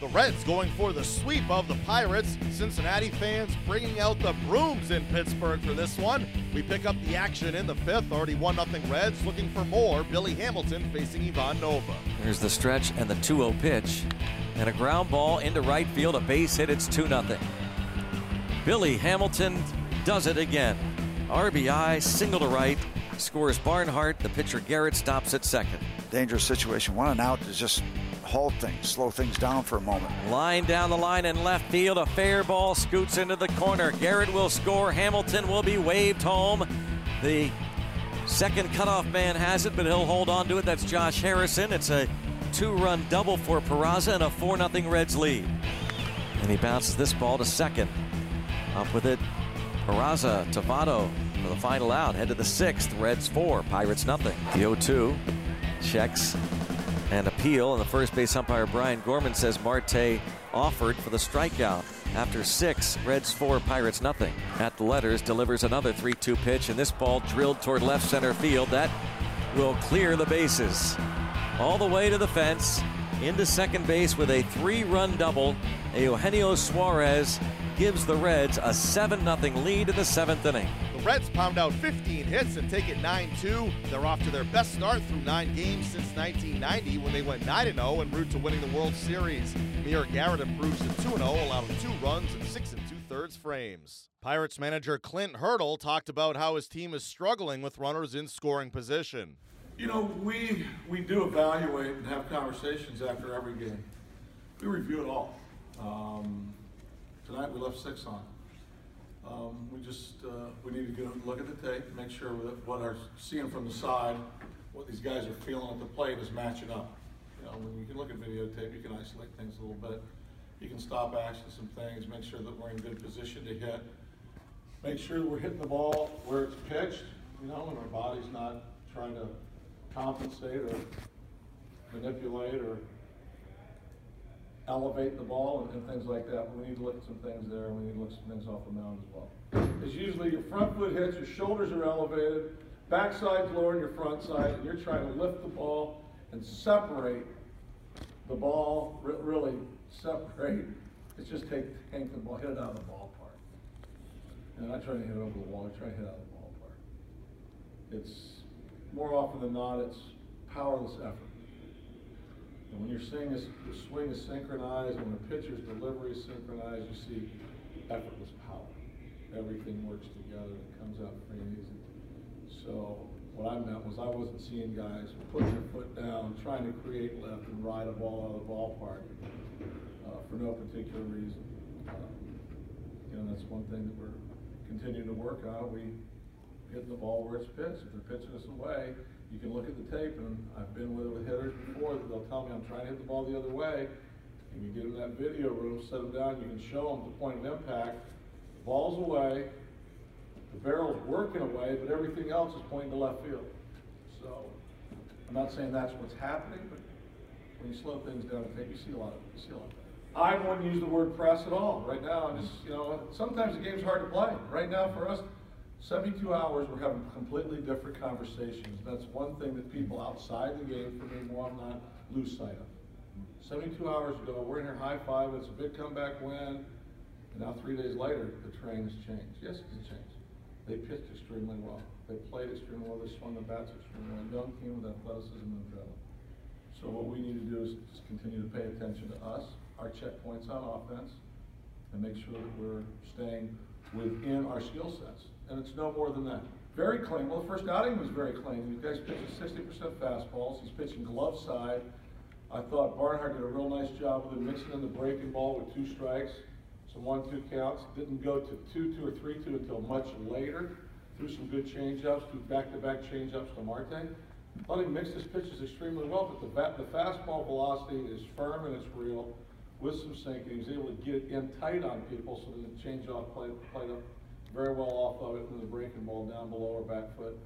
The Reds going for the sweep of the Pirates. Cincinnati fans bringing out the brooms in Pittsburgh for this one. We pick up the action in the fifth. Already 1 0 Reds looking for more. Billy Hamilton facing Ivan Nova. There's the stretch and the 2 0 pitch. And a ground ball into right field, a base hit. It's 2 0. Billy Hamilton does it again. RBI, single to right, scores Barnhart. The pitcher Garrett stops at second. Dangerous situation. One and out is just halt things, slow things down for a moment. Line down the line in left field. A fair ball scoots into the corner. Garrett will score. Hamilton will be waved home. The second cutoff man has it, but he'll hold on to it. That's Josh Harrison. It's a two run double for Peraza and a 4 0 Reds lead. And he bounces this ball to second. Up with it, Peraza, to Votto for the final out. Head to the sixth. Reds four, Pirates nothing. The 0 2 checks and appeal. And the first base umpire Brian Gorman says Marte offered for the strikeout. After six, Reds four, Pirates nothing. At the letters, delivers another 3 2 pitch, and this ball drilled toward left center field. That will clear the bases. All the way to the fence, into second base with a three run double. Eugenio Suarez gives the Reds a 7 0 lead in the seventh inning. Reds pound out 15 hits and take it 9 2. They're off to their best start through nine games since 1990 when they went 9 0 en route to winning the World Series. Amir Garrett improves to 2 0, allowing two runs and six and two thirds frames. Pirates manager Clint Hurdle talked about how his team is struggling with runners in scoring position. You know, we we do evaluate and have conversations after every game. We review it all. Um, tonight we left six on. Um, we just uh, we need to look at the tape, make sure that what are seeing from the side, what these guys are feeling at the plate is matching up. You know, when you can look at videotape, you can isolate things a little bit. You can stop action some things, make sure that we're in good position to hit. Make sure we're hitting the ball where it's pitched, you know, and our body's not trying to compensate or manipulate or elevate the ball and, and, things like that. But we need to look at some things there, and we need to look at some things off the mound as well. It's usually your front foot hits, your shoulders are elevated, backside's than your front side, and you're trying to lift the ball and separate the ball, really separate. It's just take, take the ball, hit it out of the ballpark. And I try to hit it over the wall, I try to hit it out of the ballpark. It's more often than not, it's powerless effort. And when you're seeing this, the swing is synchronized, when the pitcher's delivery is synchronized, you see effortless power. Everything works together and comes out free easy. So what I meant was I wasn't seeing guys putting their foot down, trying to create left and ride a ball out of the ballpark uh, for no particular reason. Um, you know, that's one thing that we're continuing to work on. We hitting the ball where it's pitched. If they're pitching us away, you can look at the tape, and I've been with, hitters before that they'll tell me I'm trying to hit the ball the other way. And you get in that video room, set them down, you can show them the point of impact. The ball's away, the barrel's working away, but everything else is pointing to left field. So I'm not saying that's what's happening, but when you slow things down you see a lot of you see a lot I wouldn't use the word press at all. Right now, I'm just, you know, sometimes the game's hard to play. Right now, for us, 72 hours, we're having completely different conversations. That's one thing that people outside the game, for me, want not lose sight of. 72 hours ago, we're in here high five, it's a big comeback win, and now three days later, the train has changed. Yes, it's changed. They pitched extremely well. They played extremely well. They swung the bats extremely well. Young team with athleticism and adrenaline. So what we need to do is just continue to pay attention to us, our checkpoints on offense, and make sure that we're staying within our skill sets and it's no more than that. Very clean. Well, the first outing was very clean. These guys pitching 60% fastballs. He's pitching glove side. I thought Barnhart did a real nice job with him mixing in the breaking ball with two strikes, some one-two counts. Didn't go to two-two or three-two until much later. Threw some good changeups, threw back-to-back changeups to Marte. He mixed his pitches extremely well, but the, the fastball velocity is firm and it's real with some sink, and he was able to get in tight on people so that the changeoff played, played up very well off of it from the breaking ball down below our back foot.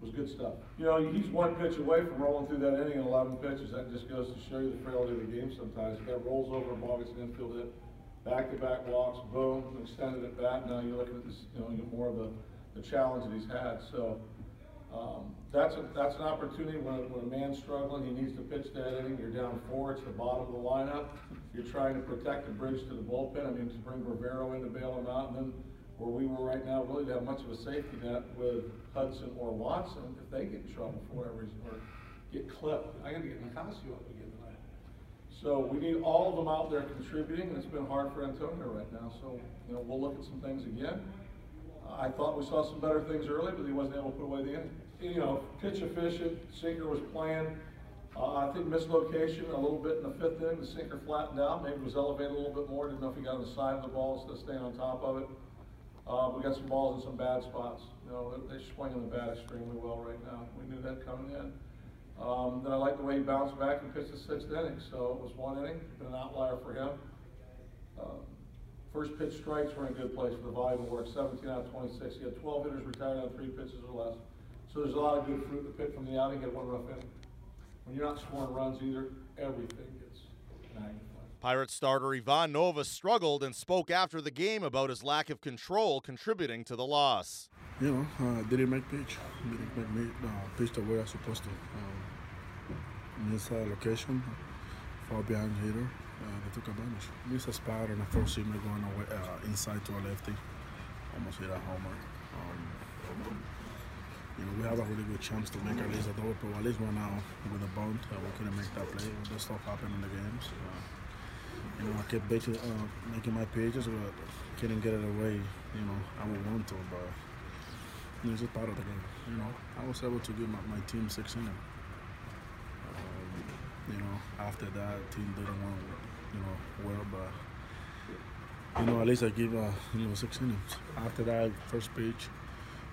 Was good stuff. You know, he's one pitch away from rolling through that inning in 11 pitches. That just goes to show you the frailty of the game sometimes. The guy rolls over a ball, gets an infield hit, back-to-back walks, boom, extended at bat. Now you're looking at this, you know, more of the, the challenge that he's had. So Um, that's a, that's an opportunity when, when a man's struggling, he needs to pitch that inning, you're down four, it's the bottom of the lineup. You're trying to protect the bridge to the bullpen, I mean, to bring Rivero in to bail him out, and then where we were right now, really to have much of a safety net with Hudson or Watson, if they get in trouble for whatever reason, or get clipped. I gotta get Nicasio up again tonight. So we need all of them out there contributing, and it's been hard for Antonio right now, so, you know, we'll look at some things again. I thought we saw some better things early, but he wasn't able to put away the inning. You know, pitch efficient, sinker was playing. Uh, I think mislocation a little bit in the fifth inning, the sinker flattened out, maybe it was elevated a little bit more, didn't know if he got on the side of the ball instead of staying on top of it. Uh, we got some balls in some bad spots. You know, they're, they're swinging the bat extremely well right now. We knew that coming in. Um, then I like the way he bounced back and pitched the sixth inning. So it was one inning, been an outlier for him. Um, First pitch strikes were in a good place for the volume work, 17 out of 26. He had 12 hitters retired on three pitches or less. So there's a lot of good fruit to pick from the outing. Get one rough inning. When you're not scoring runs either, everything gets magnified. Pirates starter Ivan Nova struggled and spoke after the game about his lack of control contributing to the loss. You know, uh, didn't make pitch. Didn't make me uh, pitch the way I was supposed to. Um, miss uh, location, far behind hitter. Uh, they took advantage. Miss a spot on a four seamer going away, uh, inside to a lefty. Almost hit a homer. Um, you know, we have a really good chance to make at least a double, but at least one out with a bunt. Uh, we couldn't make that play. That stuff happened in the games. Uh, you know, I kept making, uh, making my pitches, but couldn't get it away. You know, I would want to, but you know, it's just part of the game. You know, I was able to give my, my team six innings. Um, you know, after that, team didn't want, you know, well, but you know, at least I give uh, you know six innings. After that, first pitch,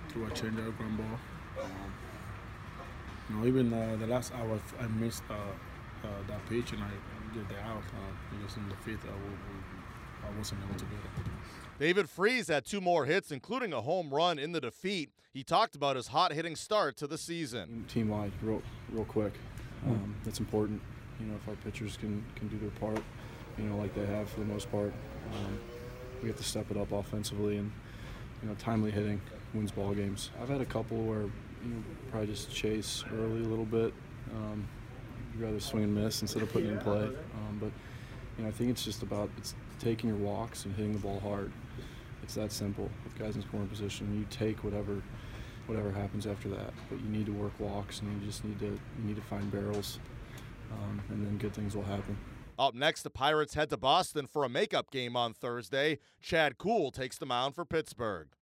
threw a changeup, ground ball. Um, you know, even uh, the last hour, I missed uh, uh, that pitch and I get the out uh, because in the fifth, I, w- I wasn't able to get it. David Freese had two more hits, including a home run in the defeat. He talked about his hot hitting start to the season. team wide, real, real quick. Um, that's important. You know, if our pitchers can can do their part, you know, like they have for the most part, um, we have to step it up offensively and you know, timely hitting wins ball games. I've had a couple where you know probably just chase early a little bit. Um, you'd rather swing and miss instead of putting it in play. Um, but you know, I think it's just about it's taking your walks and hitting the ball hard. It's that simple. With guys in scoring position, you take whatever whatever happens after that. But you need to work walks, and you just need to you need to find barrels, um, and then good things will happen. Up next, the Pirates head to Boston for a makeup game on Thursday. Chad Kuhl takes the mound for Pittsburgh.